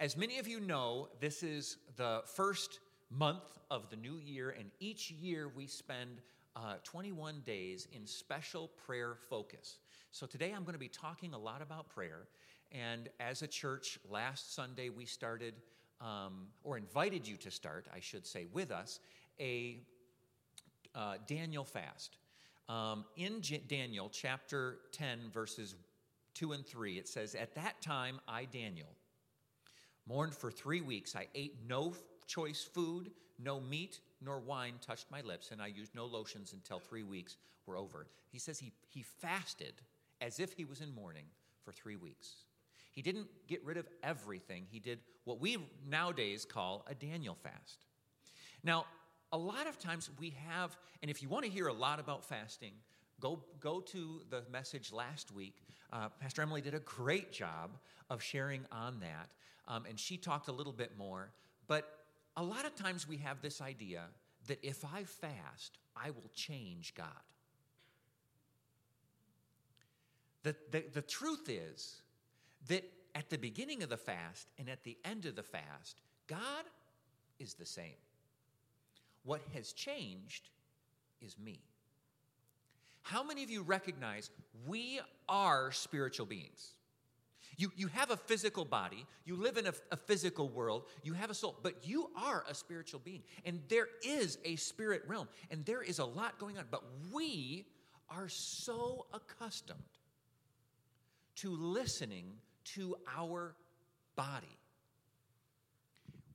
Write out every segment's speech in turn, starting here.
as many of you know, this is the first month of the new year, and each year we spend uh, 21 days in special prayer focus. So today I'm going to be talking a lot about prayer. And as a church, last Sunday we started, um, or invited you to start, I should say, with us, a uh, Daniel fast. Um, in J- Daniel chapter 10, verses 2 and 3, it says, At that time I, Daniel, mourned for three weeks. I ate no choice food, no meat, nor wine touched my lips, and I used no lotions until three weeks were over. He says he, he fasted as if he was in mourning for three weeks. He didn't get rid of everything. He did what we nowadays call a Daniel fast. Now, a lot of times we have, and if you want to hear a lot about fasting, go, go to the message last week. Uh, Pastor Emily did a great job of sharing on that, um, and she talked a little bit more. But a lot of times we have this idea that if I fast, I will change God. The, the, the truth is that at the beginning of the fast and at the end of the fast, God is the same. What has changed is me. How many of you recognize we are spiritual beings? You, you have a physical body, you live in a, a, physical world, you have a soul, but you are a spiritual being. And there is a spirit realm, and there is a lot going on. But we are so accustomed to listening to our body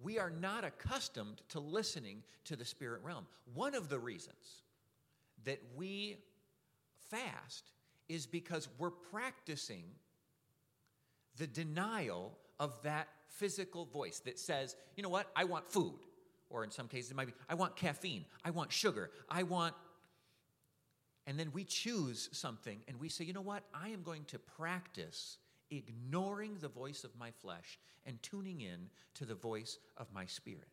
we are not accustomed to listening to the spirit realm. One of the reasons that we fast is because we're practicing the denial of that physical voice that says, you know what, I want food. Or in some cases, it might be, I want caffeine, I want sugar, I want. And then we choose something and we say, you know what, I am going to practice ignoring the voice of my flesh and tuning in to the voice of my spirit.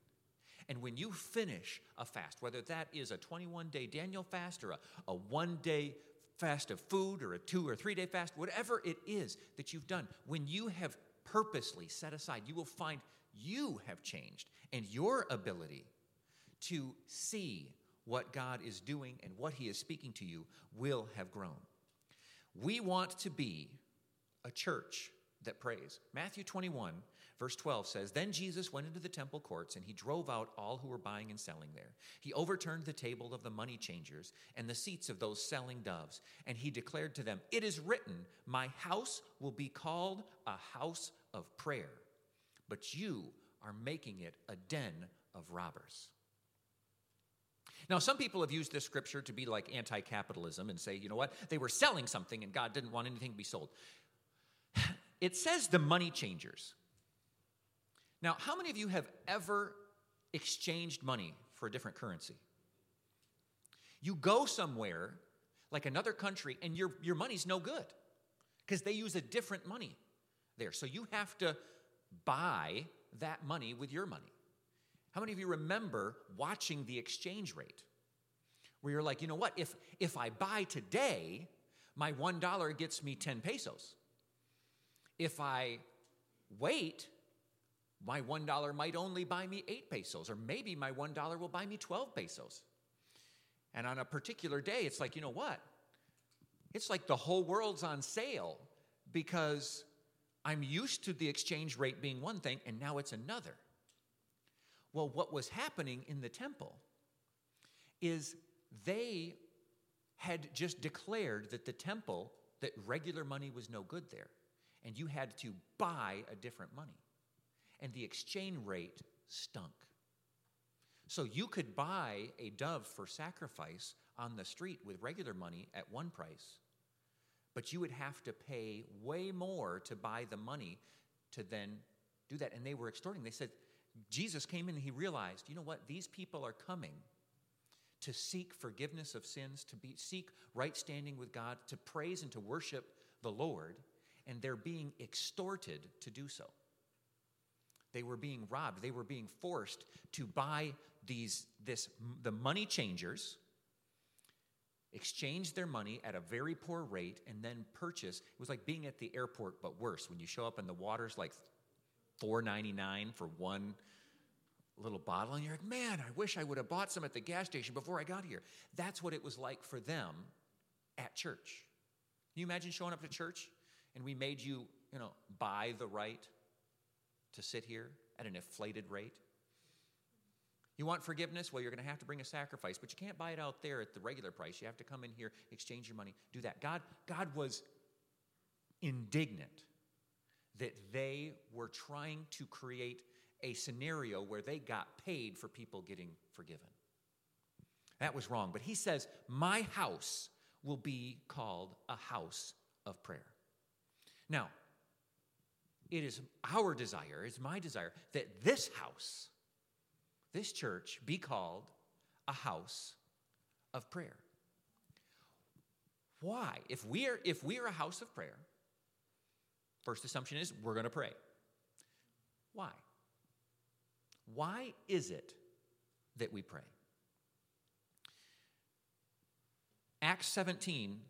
And when you finish a fast, whether that is a 21 day Daniel fast or a, a one day fast of food or a two or three day fast, whatever it is that you've done, when you have purposely set aside, you will find you have changed and your ability to see what God is doing and what He is speaking to you will have grown. We want to be a church that prays. Matthew 21, verse 12 says Then Jesus went into the temple courts and he drove out all who were buying and selling there. He overturned the table of the money changers and the seats of those selling doves. And he declared to them, It is written, My house will be called a house of prayer, but you are making it a den of robbers. Now, some people have used this scripture to be like anti capitalism and say, you know what, they were selling something and God didn't want anything to be sold. It says the money changers. Now, how many of you have ever exchanged money for a different currency? You go somewhere, like another country, and your, your money's no good because they use a different money there. So you have to buy that money with your money. How many of you remember watching the exchange rate? Where you're like, you know what, if, if I buy today, my $1 gets me 10 pesos. If I wait, my $1 might only buy me 8 pesos, or maybe my $1 will buy me 12 pesos. And on a particular day, it's like, you know what? It's like the whole world's on sale because I'm used to the exchange rate being one thing and now it's another. Well, what was happening in the temple is they had just declared that the temple, that regular money was no good there and you had to buy a different money. And the exchange rate stunk. So you could buy a dove for sacrifice on the street with regular money at one price, but you would have to pay way more to buy the money to then do that. And they were extorting. They said, Jesus came in and he realized, you know what? These people are coming to seek forgiveness of sins, to be, seek right standing with God, to praise and to worship the Lord and they're being extorted to do so. They were being robbed. They were being forced to buy these, this, the money changers, exchange their money at a very poor rate, and then purchase. It was like being at the airport, but worse. When you show up and the water's like $4.99 for one little bottle, and you're like, man, I wish I would have bought some at the gas station before I got here. That's what it was like for them at church. Can you imagine showing up to church and we made you, you know, buy the right to sit here at an inflated rate? You want forgiveness? Well, you're going to have to bring a sacrifice, but you can't buy it out there at the regular price. You have to come in here, exchange your money, do that. God, God was indignant that they were trying to create a scenario where they got paid for people getting forgiven. That was wrong. But he says, My house will be called a house of prayer. Now, it is our desire, it's my desire, that this house, this church, be called a house of prayer. Why? If we are, if we are a house of prayer, first assumption is we're going to pray. Why? Why is it that we pray? Acts 17,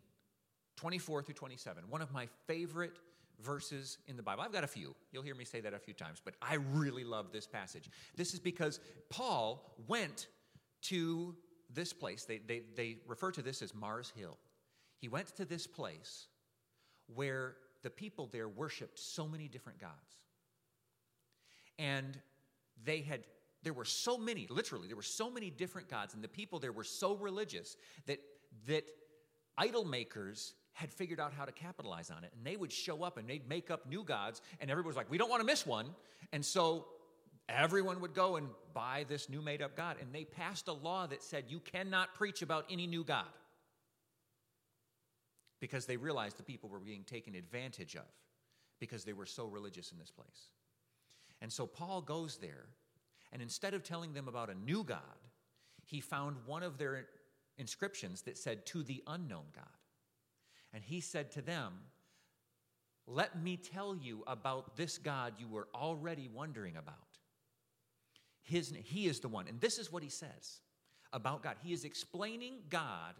24 through 27, one of my favorite verses in the Bible. I've got a few. You'll hear me say that a few times, but I really love this passage. This is because Paul went to this place. They, they, they refer to this as Mars Hill. He went to this place where the people there worshiped so many different gods. And they had there were so many literally there were so many different gods and the people there were so religious that that idol makers had figured out how to capitalize on it. And they would show up and they'd make up new gods and everybody was like we don't want to miss one. And so everyone would go and buy this new made up god and they passed a law that said you cannot preach about any new god. Because they realized the people were being taken advantage of because they were so religious in this place. And so Paul goes there, and instead of telling them about a new God, he found one of their inscriptions that said, To the unknown God. And he said to them, Let me tell you about this God you were already wondering about. His, he is the one. And this is what he says about God. He is explaining God,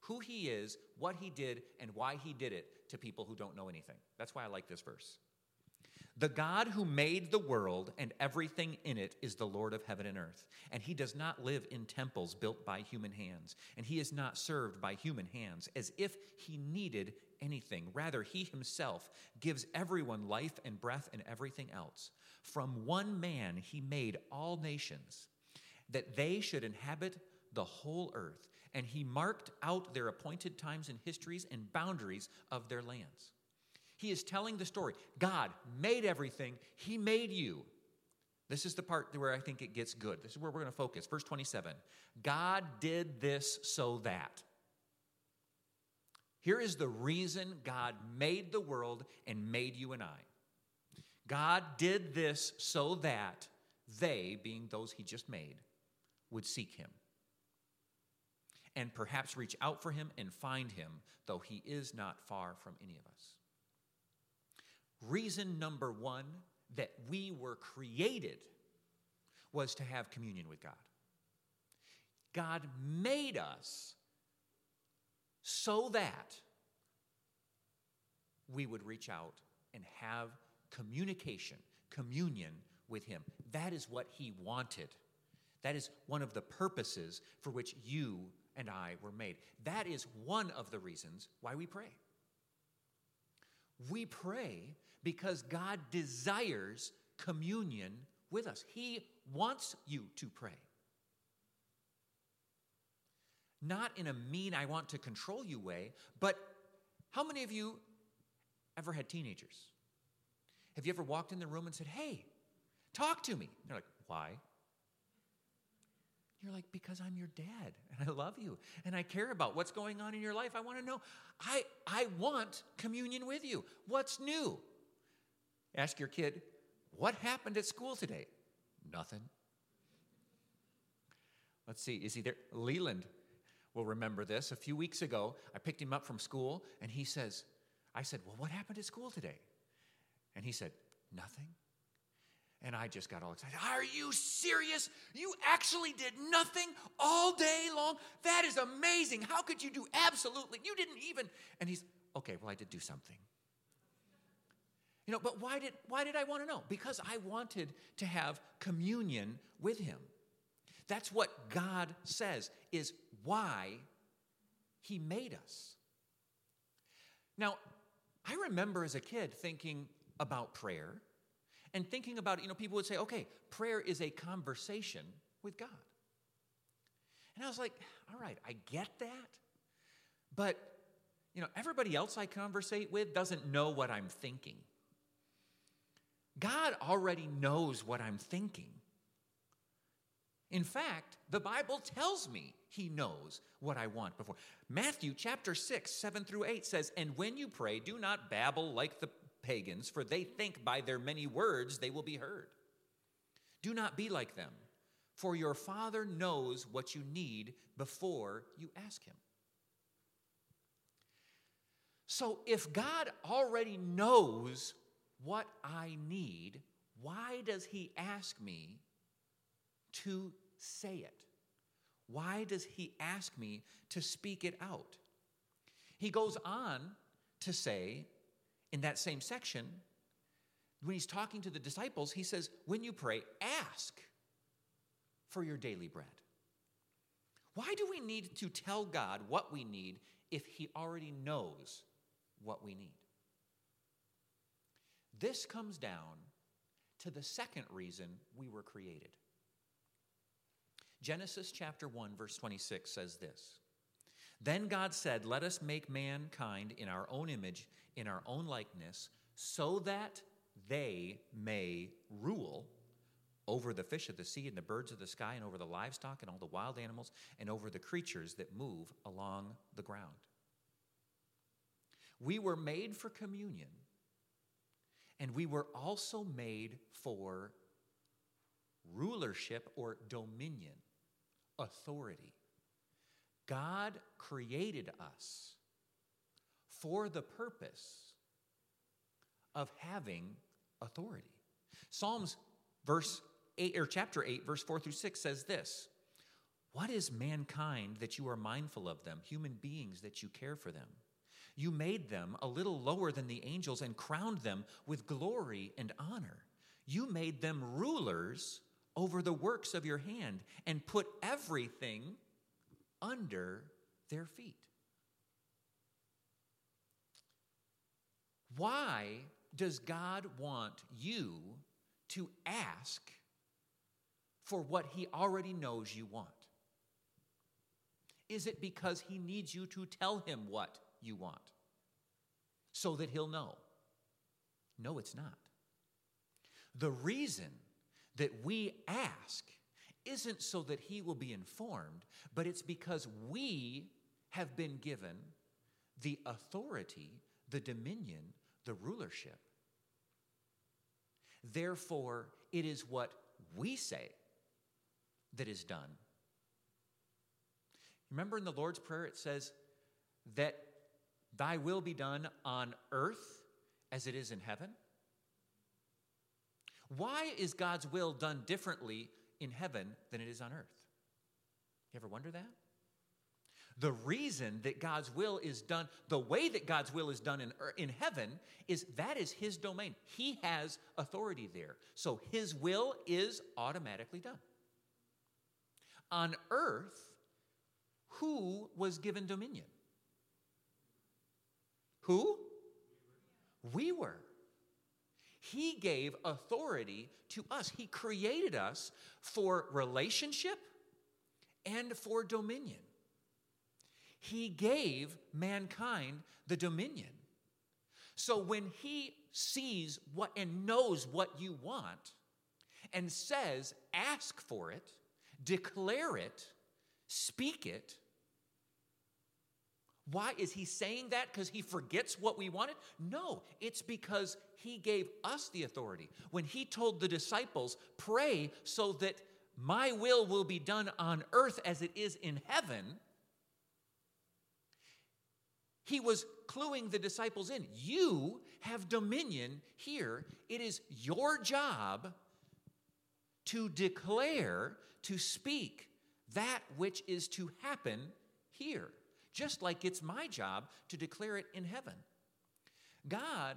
who he is, what he did, and why he did it to people who don't know anything. That's why I like this verse. The God who made the world and everything in it is the Lord of heaven and earth. And he does not live in temples built by human hands. And he is not served by human hands as if he needed anything. Rather, he himself gives everyone life and breath and everything else. From one man he made all nations, that they should inhabit the whole earth. And he marked out their appointed times and histories and boundaries of their lands. He is telling the story. God made everything, He made you. This is the part where I think it gets good. This is where we're going to focus. Verse 27 God did this so that. Here is the reason God made the world and made you and I. God did this so that they, being those He just made, would seek Him and perhaps reach out for Him and find Him, though He is not far from any of us. Reason number one that we were created was to have communion with God. God made us so that we would reach out and have communication, communion with Him. That is what He wanted. That is one of the purposes for which you and I were made. That is one of the reasons why we pray. We pray because God desires communion with us. He wants you to pray. Not in a mean, I want to control you way, but how many of you ever had teenagers? Have you ever walked in the room and said, Hey, talk to me? They're like, Why? You're like, because I'm your dad and I love you and I care about what's going on in your life. I want to know. I, I want communion with you. What's new? Ask your kid, what happened at school today? Nothing. Let's see, is he there? Leland will remember this. A few weeks ago, I picked him up from school and he says, I said, Well, what happened at school today? And he said, Nothing. And I just got all excited. Are you serious? You actually did nothing all day long? That is amazing. How could you do absolutely? You didn't even. And he's, okay, well, I did do something. You know, but why did, why did I want to know? Because I wanted to have communion with him. That's what God says is why he made us. Now, I remember as a kid thinking about prayer and thinking about, you know, people would say, okay, prayer is a conversation with God. And I was like, all right, I get that. But, you know, everybody else I conversate with doesn't know what I'm thinking. God already knows what I'm thinking. In fact, the Bible tells me he knows what I want before. Matthew chapter 6, 7 through 8 says, And when you pray, do not babble like the pagans, for they think by their many words they will be heard. Do not be like them, for your Father knows what you need before you ask Him. So if God already knows what I need, why does He ask me to say it? Why does He ask me to speak it out? He goes on to say in that same section, when he's talking to the disciples, he says, When you pray, ask for your daily bread. Why do we need to tell God what we need if He already knows what we need? This comes down to the second reason we were created. Genesis chapter 1, verse 26 says this Then God said, Let us make mankind in our own image, in our own likeness, so that they may rule over the fish of the sea and the birds of the sky, and over the livestock and all the wild animals, and over the creatures that move along the ground. We were made for communion and we were also made for rulership or dominion, authority. God created us for the purpose of having authority. Psalms verse 8 or chapter 8 verse 4 through 6 says this: What is mankind that you are mindful of them, human beings that you care for them? You made them a little lower than the angels and crowned them with glory and honor. You made them rulers over the works of your hand and put everything under their feet. Why does God want you to ask for what He already knows you want? Is it because He needs you to tell Him what you want so that he'll know. No, it's not. The reason that we ask isn't so that he will be informed, but it's because we have been given the authority, the dominion, the rulership. Therefore, it is what we say that is done. Remember in the Lord's Prayer, it says that Thy will be done on earth as it is in heaven? Why is God's will done differently in heaven than it is on earth? You ever wonder that? The reason that God's will is done, the way that God's will is done in, er, in heaven, is that is His domain. He has authority there. So His will is automatically done. On earth, who was given dominion? Who? We were. He gave authority to us. He created us for relationship and for dominion. He gave mankind the dominion. So when he sees what and knows what you want and says, ask for it, declare it, speak it, why is he saying that? Because he forgets what we wanted? No, it's because he gave us the authority. When he told the disciples, pray so that my will will be done on earth as it is in heaven, he was cluing the disciples in. You have dominion here. It is your job to declare, to speak that which is to happen here just like it's my job to declare it in heaven. God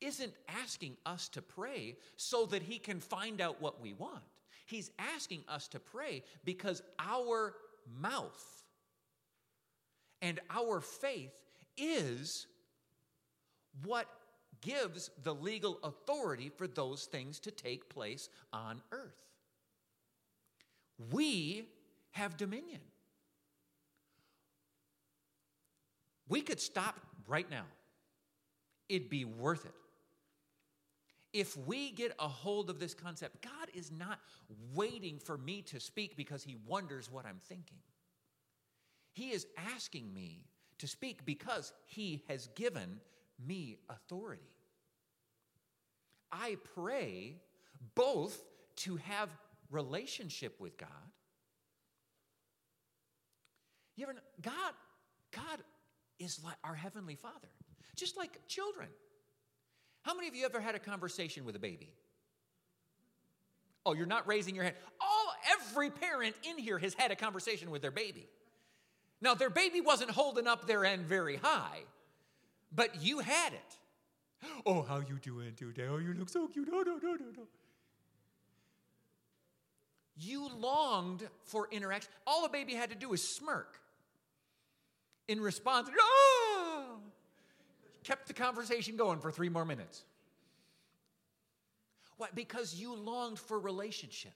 isn't asking us to pray so that he can find out what we want. He's asking us to pray because our mouth and our faith is what gives the legal authority for those things to take place on earth. We have dominion. We could stop right now. It'd be worth it. If we get a hold of this concept, God is not waiting for me to speak because he wonders what I'm thinking. He is asking me to speak because he has given me authority. I pray both to have relationship with God. You ever God, God is like our heavenly Father, just like children. How many of you ever had a conversation with a baby? Oh, you're not raising your hand. All every parent in here has had a conversation with their baby. Now, their baby wasn't holding up their end very high, but you had it. Oh, how you doing today? Oh, you look so cute. Oh, no, no, no, no. You longed for interaction. All the baby had to do was smirk. In response, oh! kept the conversation going for three more minutes. Why? Because you longed for relationship.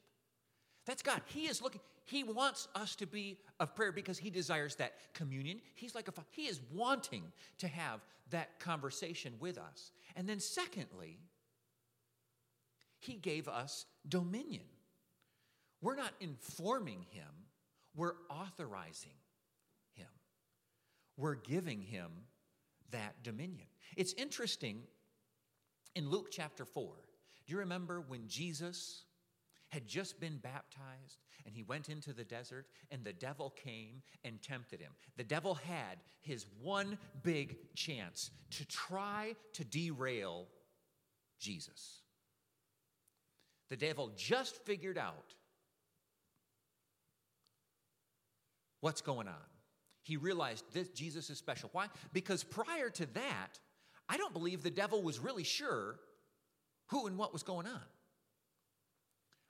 That's God. He is looking, He wants us to be of prayer because He desires that communion. He's like a He is wanting to have that conversation with us. And then, secondly, He gave us dominion. We're not informing Him, we're authorizing. We're giving Him that dominion. It's interesting in Luke chapter 4. Do you remember when Jesus had just been baptized and he went into the desert and the devil came and tempted him. The devil had his one big chance to try to derail Jesus. The devil just figured out what's going on. He realized this Jesus is special. Why? Because prior to that, I don't believe the devil was really sure who and what was going on.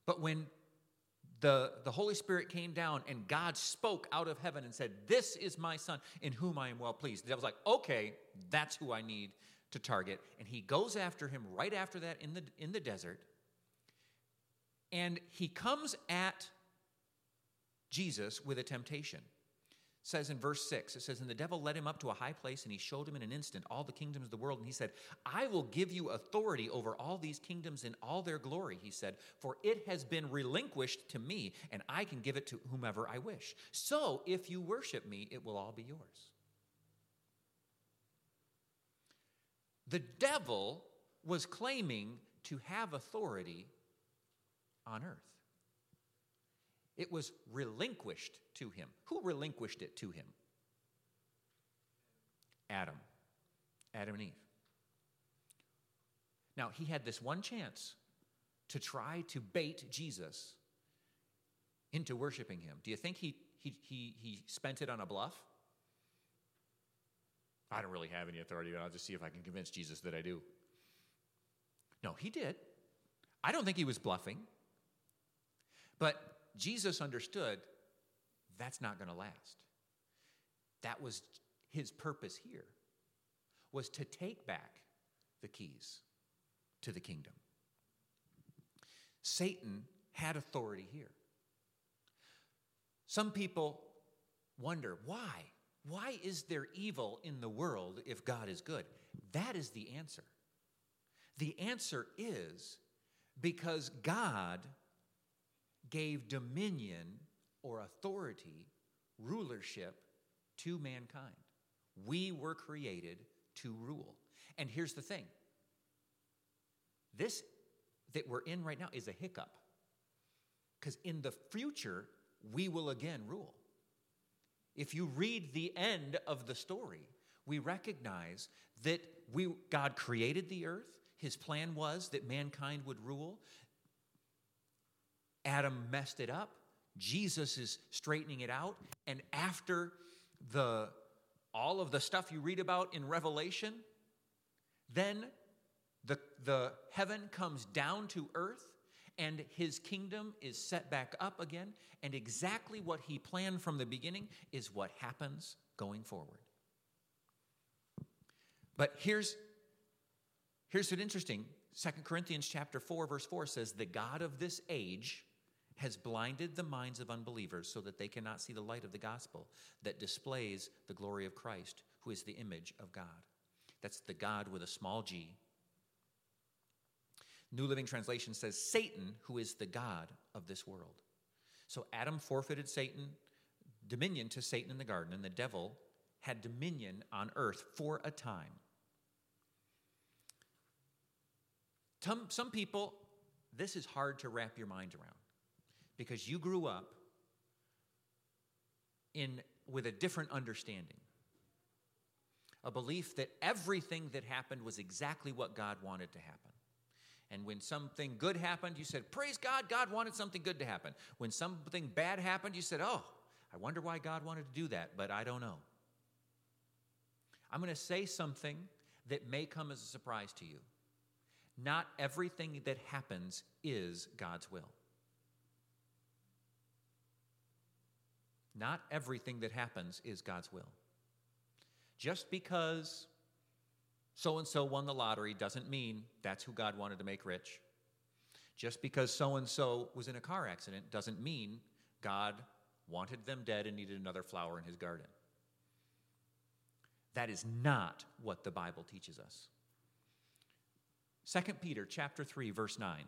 But when the, the Holy Spirit came down and God spoke out of heaven and said, This is my son in whom I am well pleased. The devil's like, Okay, that's who I need to target. And he goes after him right after that in the, in the desert. And he comes at Jesus with a temptation says in verse 6 it says and the devil led him up to a high place and he showed him in an instant all the kingdoms of the world. And he said i will give you authority over all these kingdoms in all their glory he said for it has been relinquished to me and i can give it to whomever i wish. So if you worship me it will all be yours the devil was claiming to have authority on earth it was relinquished to him. Who relinquished it to him? Adam. Adam and Eve. Now, he had this one chance to try to bait Jesus into worshiping him. Do you think he, he, he, he spent it on a bluff? I don't really have any authority, but I'll just see if I can convince Jesus that I do. No, he did. I don't think he was bluffing. But Jesus understood that's not going to last. That was his purpose here was to take back the keys to the kingdom. Satan had authority here. Some people wonder why? Why is there evil in the world if God is good? That is the answer. The answer is because God gave dominion or authority, rulership to mankind. We were created to rule. And here's the thing this that we're in right now is a hiccup. Because in the future, we will again rule. If you read the end of the story, we recognize that we, God created the earth. His plan was that mankind would rule. Adam messed it up. Jesus is straightening it out. And after the all of the stuff you read about in Revelation, then the, the heaven comes down to earth and his kingdom is set back up again. And exactly what he planned from the beginning is what happens going forward. But here's, here's what's interesting. 2 Corinthians chapter 4, verse 4 says, The God of this age has blinded the minds of unbelievers so that they cannot see the light of the gospel that displays the glory of Christ, who is the image of God. That's the God with a small g. New Living Translation says Satan, who is the God of this world. So Adam forfeited Satan, dominion to Satan in the garden, and the devil had dominion on earth for a time. Some, people, this is hard to wrap your mind around because you grew up in, with a different understanding. A belief that everything that happened was exactly what God wanted to happen. And when something good happened, you said, Praise God, God wanted something good to happen. When something bad happened, you said, Oh, I wonder why God wanted to do that, but I don't know. I'm going to say something that may come as a surprise to you. Not everything that happens is God's will. Not everything that happens is God's will. Just because so and so won the lottery doesn't mean that's who God wanted to make rich. Just because so and so was in a car accident doesn't mean God wanted them dead and needed another flower in his garden. That is not what the Bible teaches us. 2 Peter chapter 3 verse 9.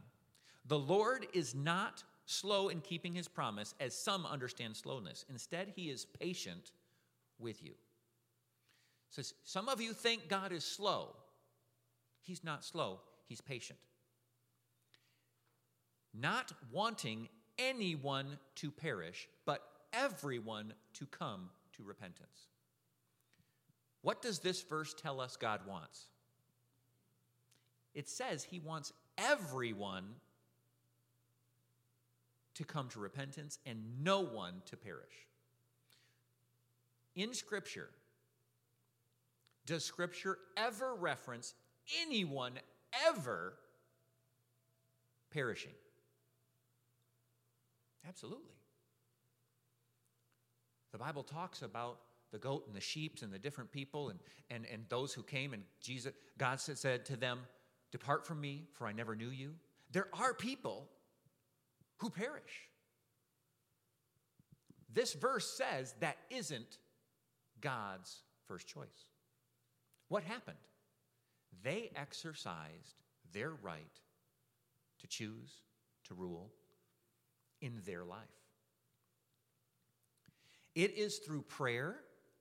The Lord is not slow in keeping his promise as some understand slowness. Instead, he is patient with you. Says some of you think God is slow. He's not slow, he's patient. Not wanting anyone to perish, but everyone to come to repentance. What does this verse tell us God wants? It says he wants everyone to come to repentance and no one to perish. In Scripture, does Scripture ever reference anyone ever perishing? Absolutely. The Bible talks about the goat and the sheep and the different people and, and, and those who came, and Jesus, God said to them, Depart from me, for I never knew you. There are people who perish. This verse says that isn't God's first choice. What happened? They exercised their right to choose, to rule in their life. It is through prayer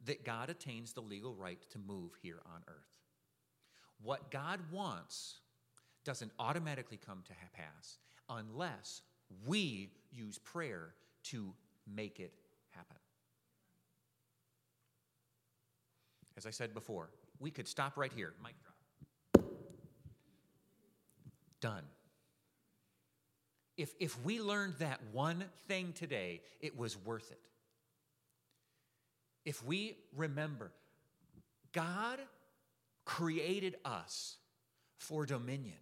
that God attains the legal right to move here on earth. What God wants doesn't automatically come to pass unless we use prayer to make it happen. As I said before, we could stop right here. Mic drop. Done. If, if we learned that one thing today, it was worth it. If we remember, God created us for dominion.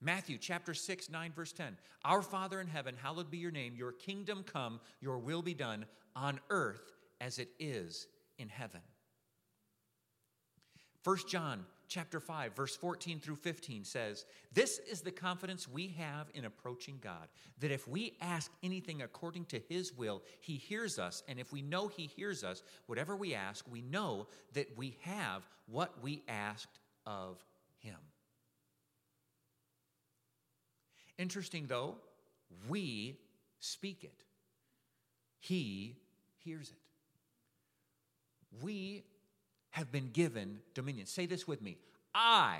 Matthew chapter 6, 9, verse 10. Our Father in heaven, hallowed be your name. Your kingdom come, your will be done on earth as it is in heaven. 1 John chapter 5 verse 14 through 15 says, "This is the confidence we have in approaching God, that if we ask anything according to his will, he hears us, and if we know he hears us, whatever we ask, we know that we have what we asked of him." Interesting though, we speak it. He hears it. We have been given dominion. Say this with me I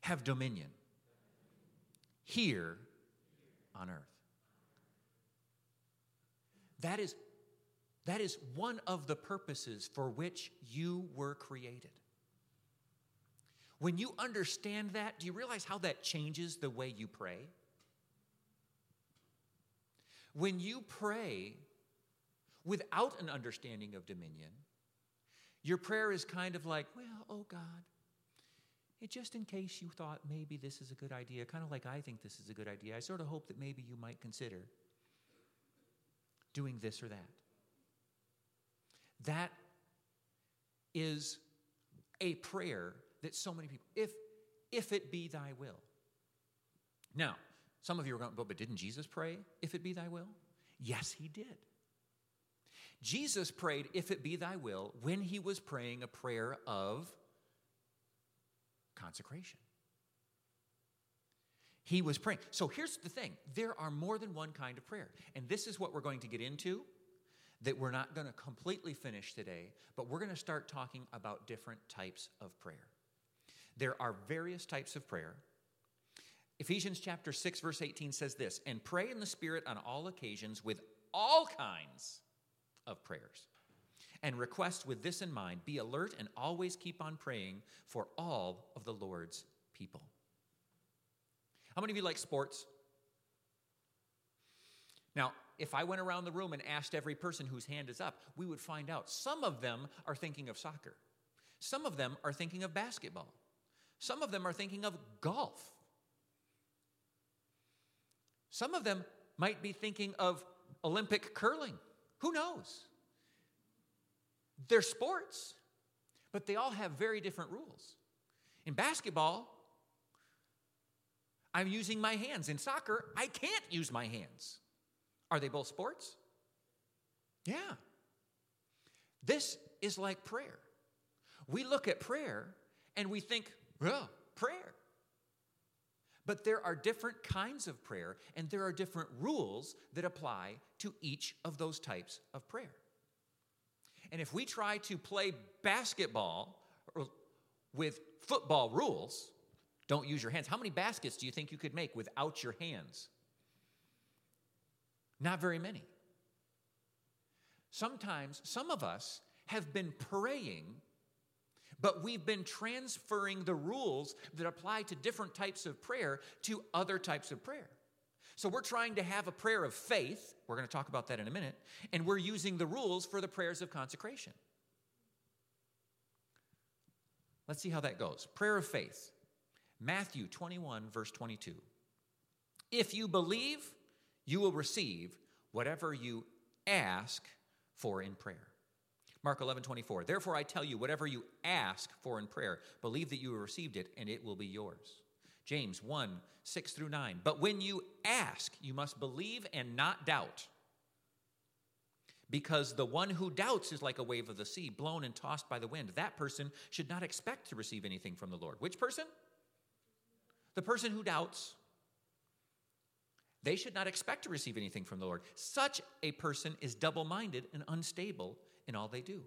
have dominion here on earth. That is, that is one of the purposes for which you were created. When you understand that, do you realize how that changes the way you pray? When you pray without an understanding of dominion, your prayer is kind of like, well, oh God, it just in case you thought maybe this is a good idea, kind of like I think this is a good idea, I sort of hope that maybe you might consider doing this or that. That is a prayer that so many people, if, if it be thy will. Now, some of you are going, but but didn't Jesus pray, if it be thy will? Yes, he did. Jesus prayed, if it be thy will, when he was praying a prayer of consecration. He was praying. So here's the thing there are more than one kind of prayer. And this is what we're going to get into that we're not going to completely finish today, but we're going to start talking about different types of prayer. There are various types of prayer. Ephesians chapter 6 verse 18 says this, "And pray in the spirit on all occasions with all kinds of prayers." And request with this in mind, be alert and always keep on praying for all of the Lord's people. How many of you like sports? Now, if I went around the room and asked every person whose hand is up, we would find out some of them are thinking of soccer. Some of them are thinking of basketball. Some of them are thinking of golf. Some of them might be thinking of Olympic curling. Who knows? They're sports, but they all have very different rules. In basketball, I'm using my hands. In soccer, I can't use my hands. Are they both sports? Yeah. This is like prayer. We look at prayer and we think, well, prayer. But there are different kinds of prayer, and there are different rules that apply to each of those types of prayer. And if we try to play basketball with football rules, don't use your hands. How many baskets do you think you could make without your hands? Not very many. Sometimes, some of us have been praying, but we've been transferring the rules that apply to different types of prayer to other types of prayer. So we're trying to have a prayer of faith. We're going to talk about that in a minute. And we're using the rules for the prayers of consecration. Let's see how that goes. Prayer of faith. Matthew 21, verse 22. If you believe, you will receive whatever you ask for in prayer. Mark 11, 24. Therefore, I tell you, whatever you ask for in prayer, believe that you have received it, and it will be yours. James 1, 6 through 9. But when you ask, you must believe and not doubt. Because the one who doubts is like a wave of the sea, blown and tossed by the wind. That person should not expect to receive anything from the Lord. Which person? The person who doubts. They should not expect to receive anything from the Lord. Such a person is double minded and unstable in all they do.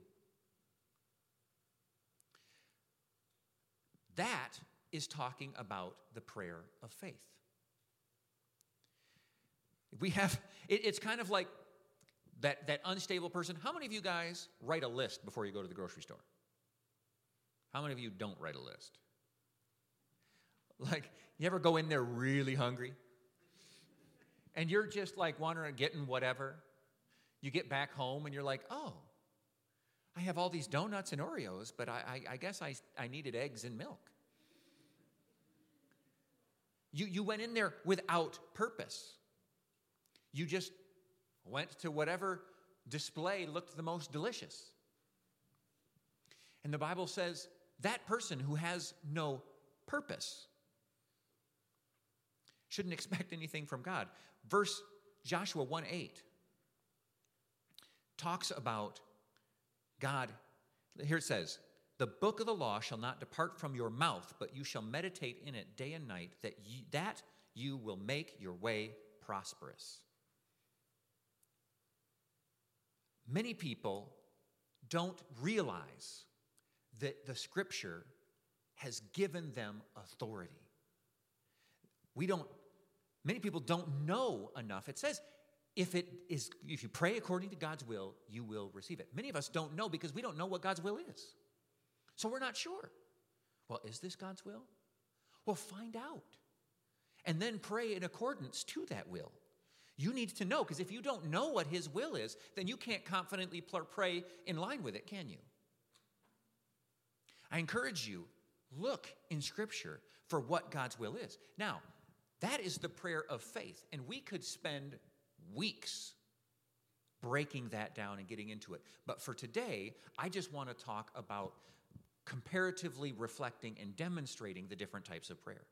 That is talking about the prayer of faith. We have, it, it's kind of like that, that unstable person. How many of you guys write a list before you go to the grocery store? How many of you don't write a list? Like, you ever go in there really hungry? and you're just like wandering, getting whatever. You get back home and you're like, oh, I have all these donuts and Oreos, but I, I, I guess I, I needed eggs and milk. You, you went in there without purpose. You just went to whatever display looked the most delicious. And the Bible says that person who has no purpose shouldn't expect anything from God. Verse Joshua 1 8 talks about God. Here it says, The book of the law shall not depart from your mouth, but you shall meditate in it day and night, that that you will make your way prosperous. Many people don't realize that the scripture has given them authority. We don't Many people don't know enough. It says, if it is if you pray according to God's will, you will receive it. Many of us don't know because we don't know what God's will is. So we're not sure. Well, is this God's will? Well, find out. And then pray in accordance to that will. You need to know because if you don't know what his will is, then you can't confidently pray in line with it, can you? I encourage you look in Scripture for what God's will is. Now, that is the prayer of faith, and we could spend weeks breaking that down and getting into it. But for today, I just want to talk about comparatively reflecting and demonstrating the different types of prayer.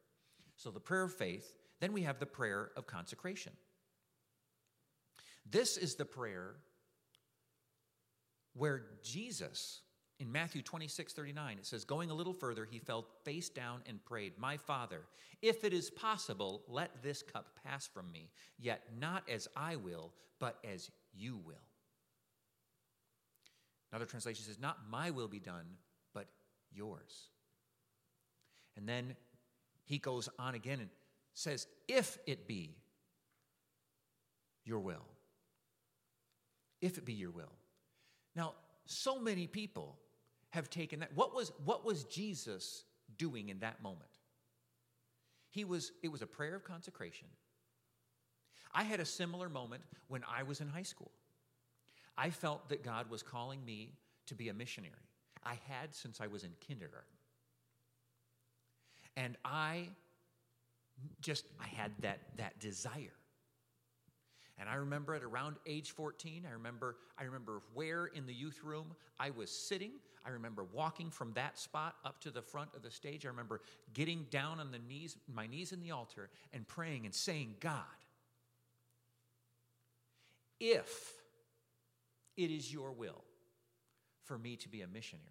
So, the prayer of faith, then we have the prayer of consecration. This is the prayer where Jesus, in Matthew 26 39, it says, Going a little further, he fell face down and prayed, My Father, if it is possible, let this cup pass from me, yet not as I will, but as you will. Another translation says, Not my will be done, but yours. And then he goes on again and says, If it be your will. If it be your will. Now, so many people have taken that. What was, what was Jesus doing in that moment? He was, it was a prayer of consecration. I had a similar moment when I was in high school. I felt that God was calling me to be a missionary. I had since I was in kindergarten. And I just I had that that desire. And I remember at around age 14, I remember, I remember where in the youth room I was sitting. I remember walking from that spot up to the front of the stage. I remember getting down on the knees, my knees in the altar, and praying and saying, God, if it is your will for me to be a missionary,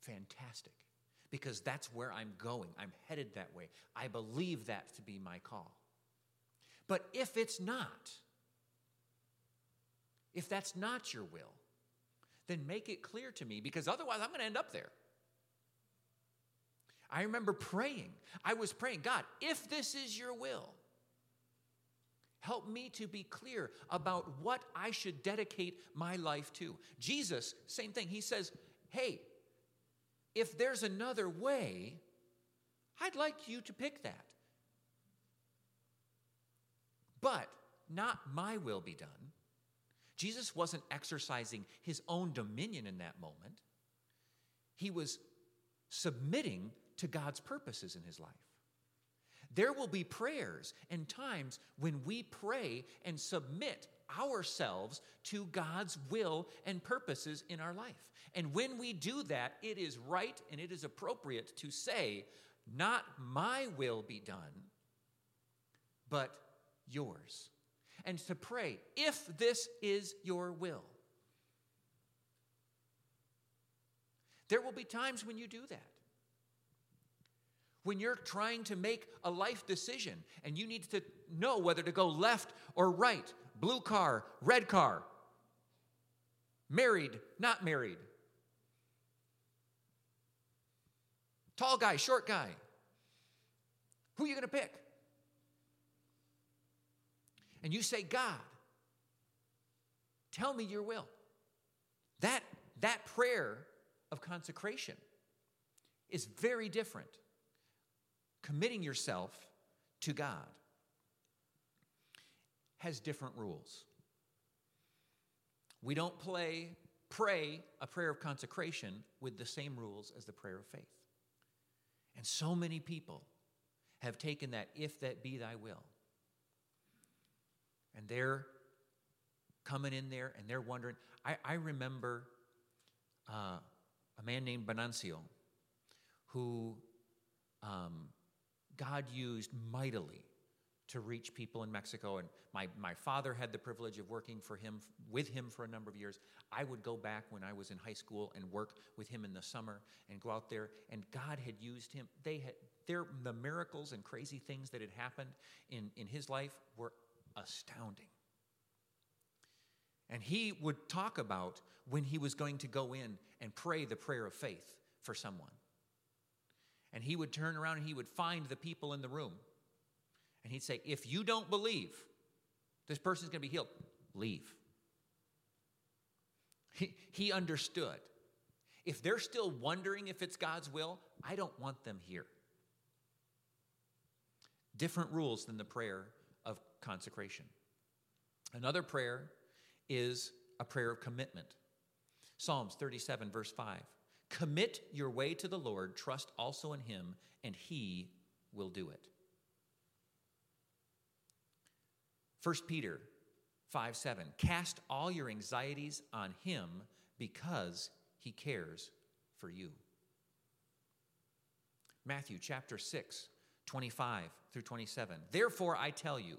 fantastic. Because that's where I'm going. I'm headed that way. I believe that to be my call. But if it's not, if that's not your will, then make it clear to me because otherwise I'm going to end up there. I remember praying. I was praying, God, if this is your will, help me to be clear about what I should dedicate my life to. Jesus, same thing. He says, hey, if there's another way, I'd like you to pick that. But not my will be done. Jesus wasn't exercising his own dominion in that moment, he was submitting to God's purposes in his life. There will be prayers and times when we pray and submit ourselves to God's will and purposes in our life. And when we do that, it is right and it is appropriate to say, Not my will be done, but yours. And to pray, if this is your will. There will be times when you do that. When you're trying to make a life decision and you need to know whether to go left or right, blue car, red car, married, not married, tall guy, short guy. Who are you going to pick? And you say, God, tell me your will. That, that prayer of consecration is very different. Committing yourself to God has different rules. We don't play, pray a prayer of consecration with the same rules as the prayer of faith. And so many people have taken that, if that be thy will, and they're coming in there and they're wondering. I, I remember uh, a man named Benancio who um, God used mightily to reach people in Mexico. And my, my father had the privilege of working for him with him for a number of years. I would go back when I was in high school and work with him in the summer and go out there. And God had used him. They had the miracles and crazy things that had happened in, in his life were astounding. And he would talk about when he was going to go in and pray the prayer of faith for someone. And he would turn around and he would find the people in the room. And he'd say, If you don't believe this person's going to be healed, leave. He, he understood. If they're still wondering if it's God's will, I don't want them here. Different rules than the prayer consecration. Another prayer is a prayer of commitment. Psalms 37, verse 5 Commit your way to the Lord, trust also in him, and he will do it. 1 Peter 5 7. Cast all your anxieties on him because he cares for you. Matthew chapter 6, 25 through 27. Therefore, I tell you,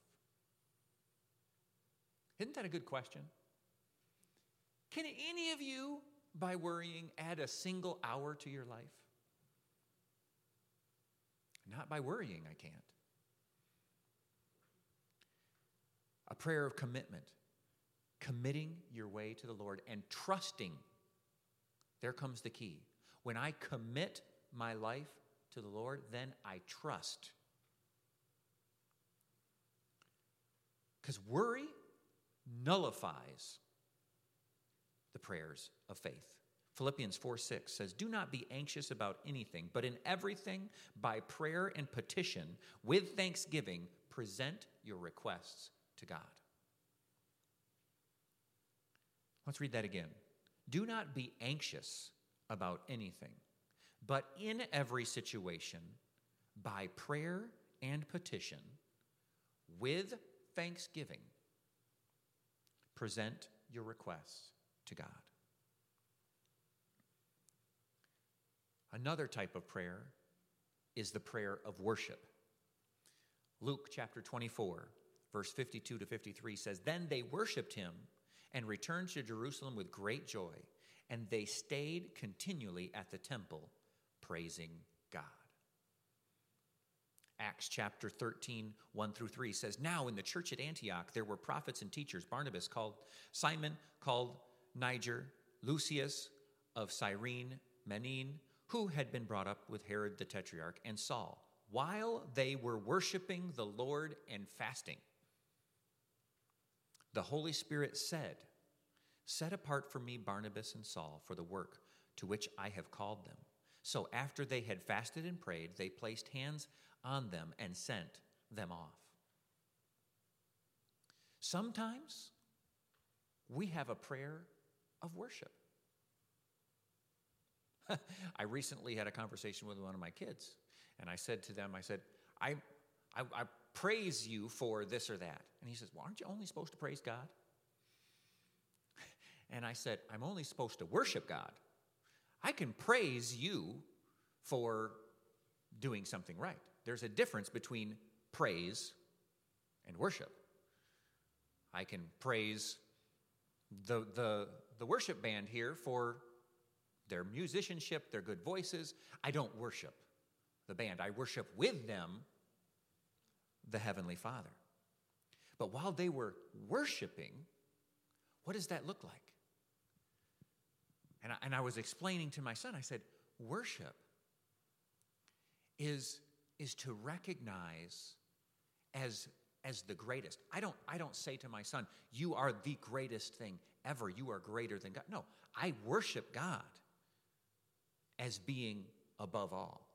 Isn't that a good question? Can any of you, by worrying, add a single hour to your life? Not by worrying, I can't. A prayer of commitment, committing your way to the Lord and trusting. There comes the key. When I commit my life to the Lord, then I trust. Because worry nullifies the prayers of faith. Philippians 4 6 says, Do not be anxious about anything, but in everything, by prayer and petition, with thanksgiving, present your requests to God. Let's read that again. Do not be anxious about anything, but in every situation, by prayer and petition, with thanksgiving, present your requests to God. Another type of prayer is the prayer of worship. Luke chapter 24, verse 52 to 53 says, Then they worshiped him and returned to Jerusalem with great joy, and they stayed continually at the temple, praising God. Acts chapter 13, 1 through 3 says, Now in the church at Antioch there were prophets and teachers, Barnabas called Simon, called Niger, Lucius of Cyrene, Manaen, who had been brought up with Herod the Tetrarch, and Saul, while they were worshiping the Lord and fasting. The Holy Spirit said, Set apart for me Barnabas and Saul for the work to which I have called them. So after they had fasted and prayed, they placed hands on them and sent them off. Sometimes we have a prayer of worship. I recently had a conversation with one of my kids, and I said to them, I said, I, I, I praise you for this or that. And he says, Well, aren't you only supposed to praise God? And I said, I'm only supposed to worship God. I can praise you for doing something right. There's a difference between praise and worship. I can praise the, the, the worship band here for their musicianship, their good voices. I don't worship the band, I worship with them the Heavenly Father. But while they were worshiping, what does that look like? And I, and I was explaining to my son, I said, worship is, is to recognize as, as the greatest. I don't, I don't say to my son, you are the greatest thing ever. You are greater than God. No, I worship God as being above all.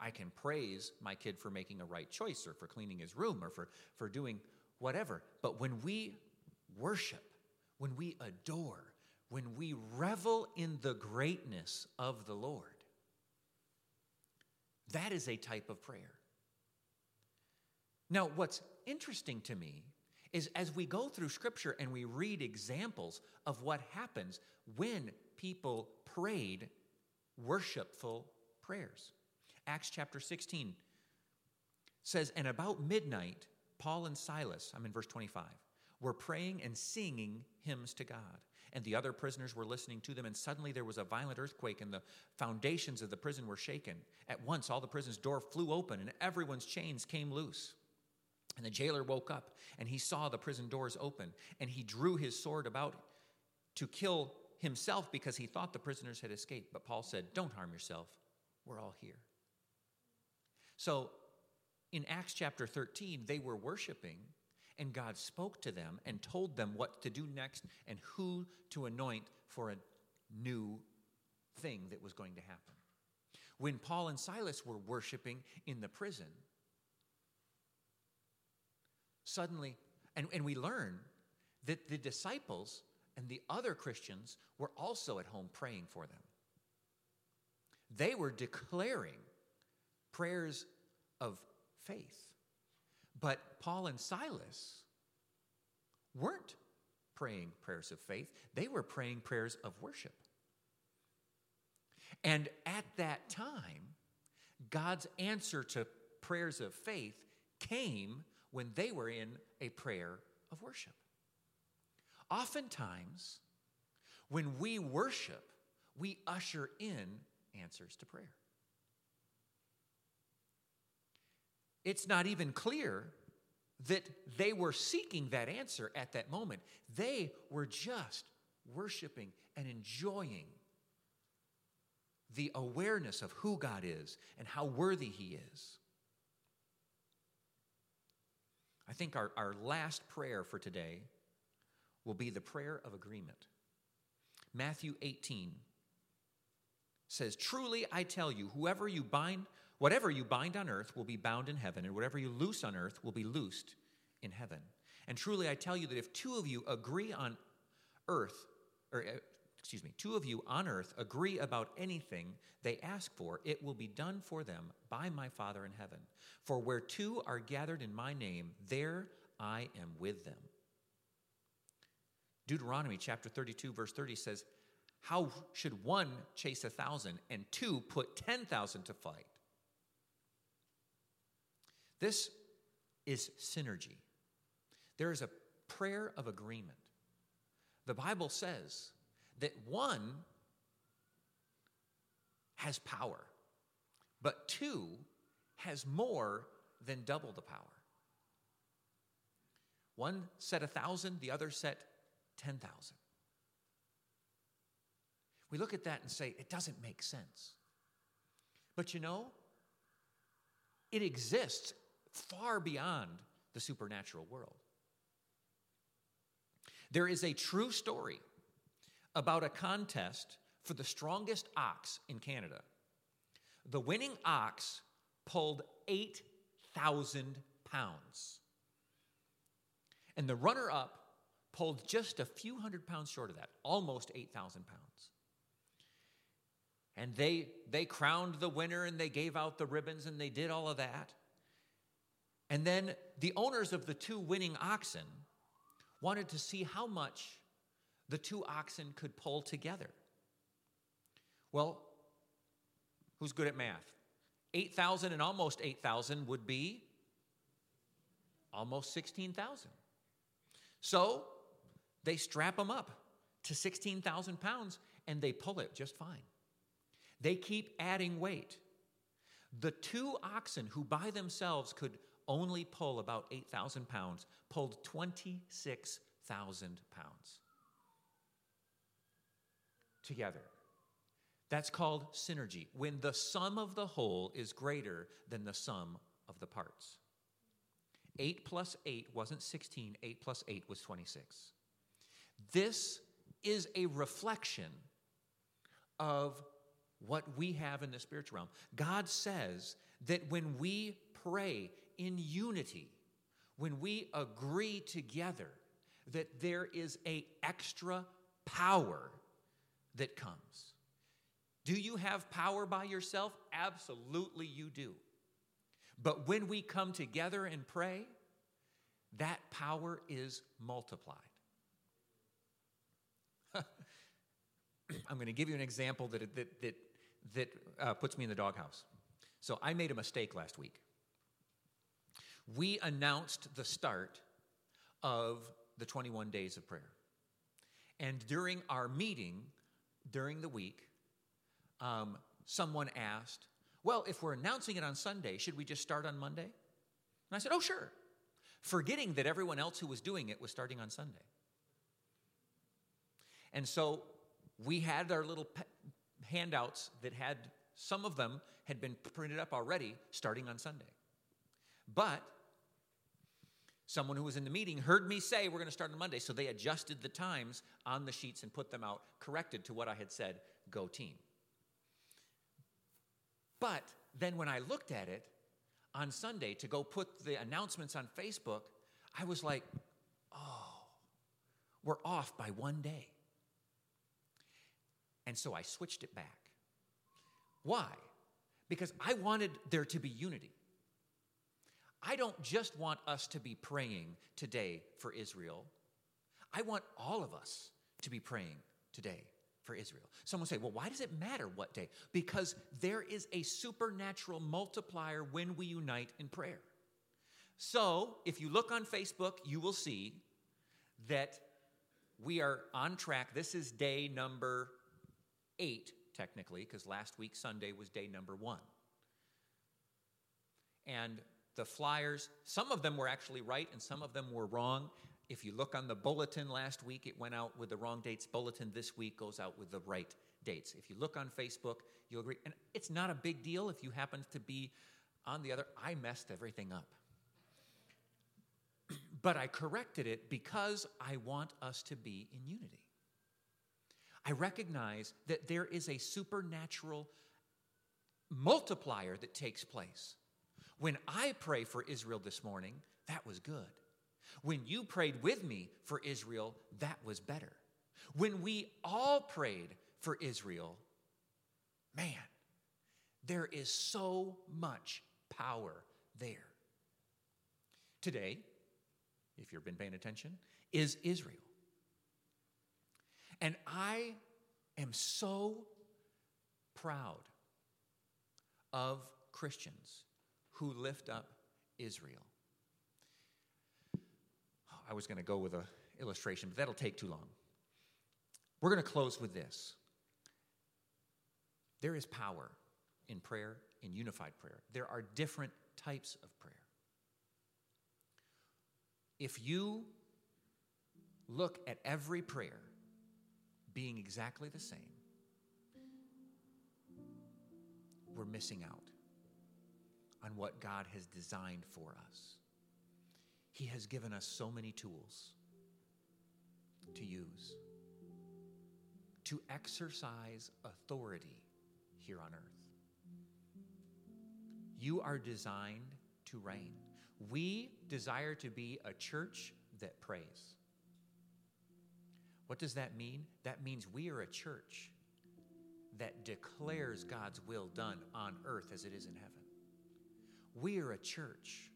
I can praise my kid for making a right choice or for cleaning his room or for, for doing whatever. But when we worship, when we adore, when we revel in the greatness of the Lord, that is a type of prayer. Now, what's interesting to me is as we go through Scripture and we read examples of what happens when people prayed worshipful prayers. Acts chapter 16 says, And about midnight, Paul and Silas, I'm in verse 25, were praying and singing hymns to God. And the other prisoners were listening to them, and suddenly there was a violent earthquake, and the foundations of the prison were shaken. At once, all the prison's door flew open, and everyone's chains came loose. And the jailer woke up, and he saw the prison doors open, and he drew his sword about to kill himself because he thought the prisoners had escaped. But Paul said, Don't harm yourself. we're all here. So in Acts chapter 13, they were worshiping, and God spoke to them and told them what to do next and who to anoint for a new thing that was going to happen. When Paul and Silas were worshiping in the prison, suddenly, and, and we learn that the disciples and the other Christians were also at home praying for them. They were declaring prayers of faith. But Paul and Silas weren't praying prayers of faith, they were praying prayers of worship. And at that time, God's answer to prayers of faith came when they were in a prayer of worship. Oftentimes, when we worship, we usher in answers to prayer. It's not even clear that they were seeking that answer at that moment. They were just worshiping and enjoying the awareness of who God is and how worthy He is. I think our, our last prayer for today will be the prayer of agreement. Matthew 18 says, Truly I tell you, whoever you bind, whatever you bind on earth will be bound in heaven, and whatever you loose on earth will be loosed in heaven. And truly I tell you that if two of you agree on earth, or uh, excuse me, two of you on earth agree about anything they ask for, it will be done for them by my Father in heaven. For where two are gathered in my name, there I am with them. Deuteronomy chapter 32, verse 30 says, How should one chase a thousand and two put 10,000 to fight? This is synergy. There is a prayer of agreement. The Bible says that one has power, but two has more than double the power. One set a thousand, the other set 10,000. We look at that and say, it doesn't make sense. But you know, it exists far beyond the supernatural world. There is a true story about a contest for the strongest ox in Canada. The winning ox pulled 8,000 pounds. And the runner up pulled just a few hundred pounds short of that, almost 8,000 pounds. And they, they crowned the winner and they gave out the ribbons and they did all of that. And then the owners of the two winning oxen wanted to see how much the two oxen could pull together. Well, who's good at math? 8,000 and almost 8,000 would be almost 16,000. So they strap them up to 16,000 pounds and they pull it just fine. They keep adding weight. The two oxen who by themselves could only pull about 8,000 pounds pulled 26,000 pounds together. That's called synergy, when the sum of the whole is greater than the sum of the parts. 8 plus 8 wasn't 16, 8 plus 8 was 26. This is a reflection of what we have in the spiritual realm. God says that when we pray in unity, when we agree together, that there is a extra power that comes. Do you have power by yourself? Absolutely, you do. But when we come together and pray, that power is multiplied. I'm going to give you an example that, that, that, that uh, puts me in the doghouse. So I made a mistake last week. We announced the start of the 21 days of prayer. And during our meeting, during the week, um, someone asked, Well, if we're announcing it on Sunday, should we just start on Monday? And I said, Oh, sure. Forgetting that everyone else who was doing it was starting on Sunday. And so we had our little pe- handouts that had some of them had been printed up already starting on Sunday. But someone who was in the meeting heard me say we're going to start on Monday, so they adjusted the times on the sheets and put them out, corrected to what I had said go team. But then when I looked at it on Sunday to go put the announcements on Facebook, I was like, oh, we're off by one day. And so I switched it back. Why? Because I wanted there to be unity. I don't just want us to be praying today for Israel. I want all of us to be praying today for Israel. Someone say, well, why does it matter what day? Because there is a supernatural multiplier when we unite in prayer. So if you look on Facebook, you will see that we are on track. This is day number eight, technically, because last week, Sunday, was day number one. And the flyers, some of them were actually right and some of them were wrong. If you look on the bulletin last week, it went out with the wrong dates. Bulletin this week goes out with the right dates. If you look on Facebook, you'll agree. And it's not a big deal if you happen to be on the other. I messed everything up. but I corrected it because I want us to be in unity. I recognize that there is a supernatural multiplier that takes place. When I pray for Israel this morning, that was good. When you prayed with me for Israel, that was better. When we all prayed for Israel, man, there is so much power there. Today, if you've been paying attention, is Israel. And I am so proud of Christians who lift up Israel. Oh, I was going to go with an illustration, but that'll take too long. We're going to close with this. There is power in prayer, in unified prayer. There are different types of prayer. If you look at every prayer being exactly the same, we're missing out on what God has designed for us. He has given us so many tools to use to exercise authority here on earth. You are designed to reign. We desire to be a church that prays. What does that mean? That means we are a church that declares God's will done on earth as it is in heaven. We are a church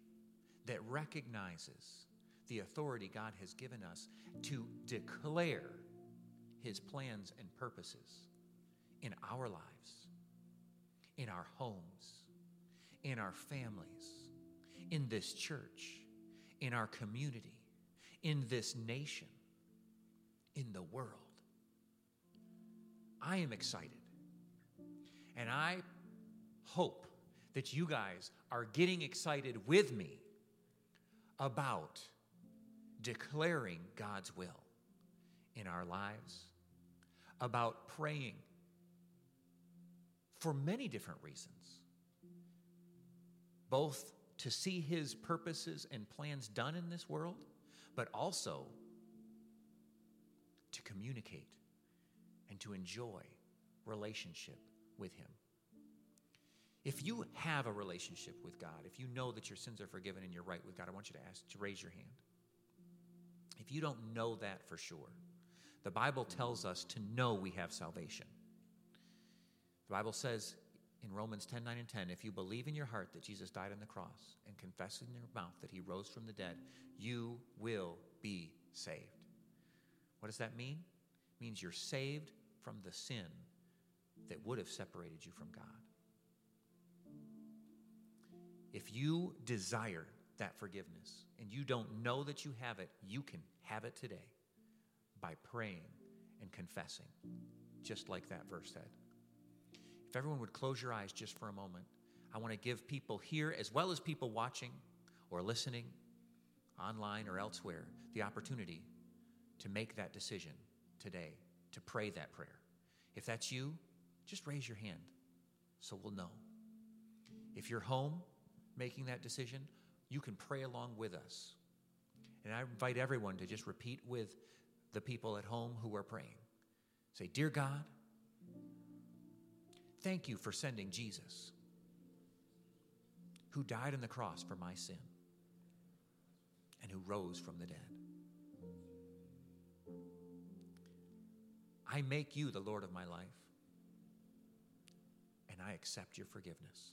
that recognizes the authority God has given us to declare his plans and purposes in our lives, in our homes, in our families, in this church, in our community, in this nation, in the world. I am excited. And I hope that you guys are getting excited with me about declaring God's will in our lives, about praying for many different reasons, both to see His purposes and plans done in this world, but also to communicate and to enjoy relationship with Him. If you have a relationship with God, if you know that your sins are forgiven and you're right with God, I want you to ask to raise your hand. If you don't know that for sure, the Bible tells us to know we have salvation. The Bible says in Romans 10 9 and 10, if you believe in your heart that Jesus died on the cross and confess in your mouth that he rose from the dead, you will be saved. What does that mean? It means you're saved from the sin that would have separated you from God. If you desire that forgiveness and you don't know that you have it, you can have it today by praying and confessing, just like that verse said. If everyone would close your eyes just for a moment, I want to give people here, as well as people watching or listening online or elsewhere, the opportunity to make that decision today, to pray that prayer. If that's you, just raise your hand so we'll know. If you're home making that decision, you can pray along with us. And I invite everyone to just repeat with the people at home who are praying. Say, Dear God, thank you for sending Jesus, who died on the cross for my sin and who rose from the dead. I make you the Lord of my life, and I accept your forgiveness.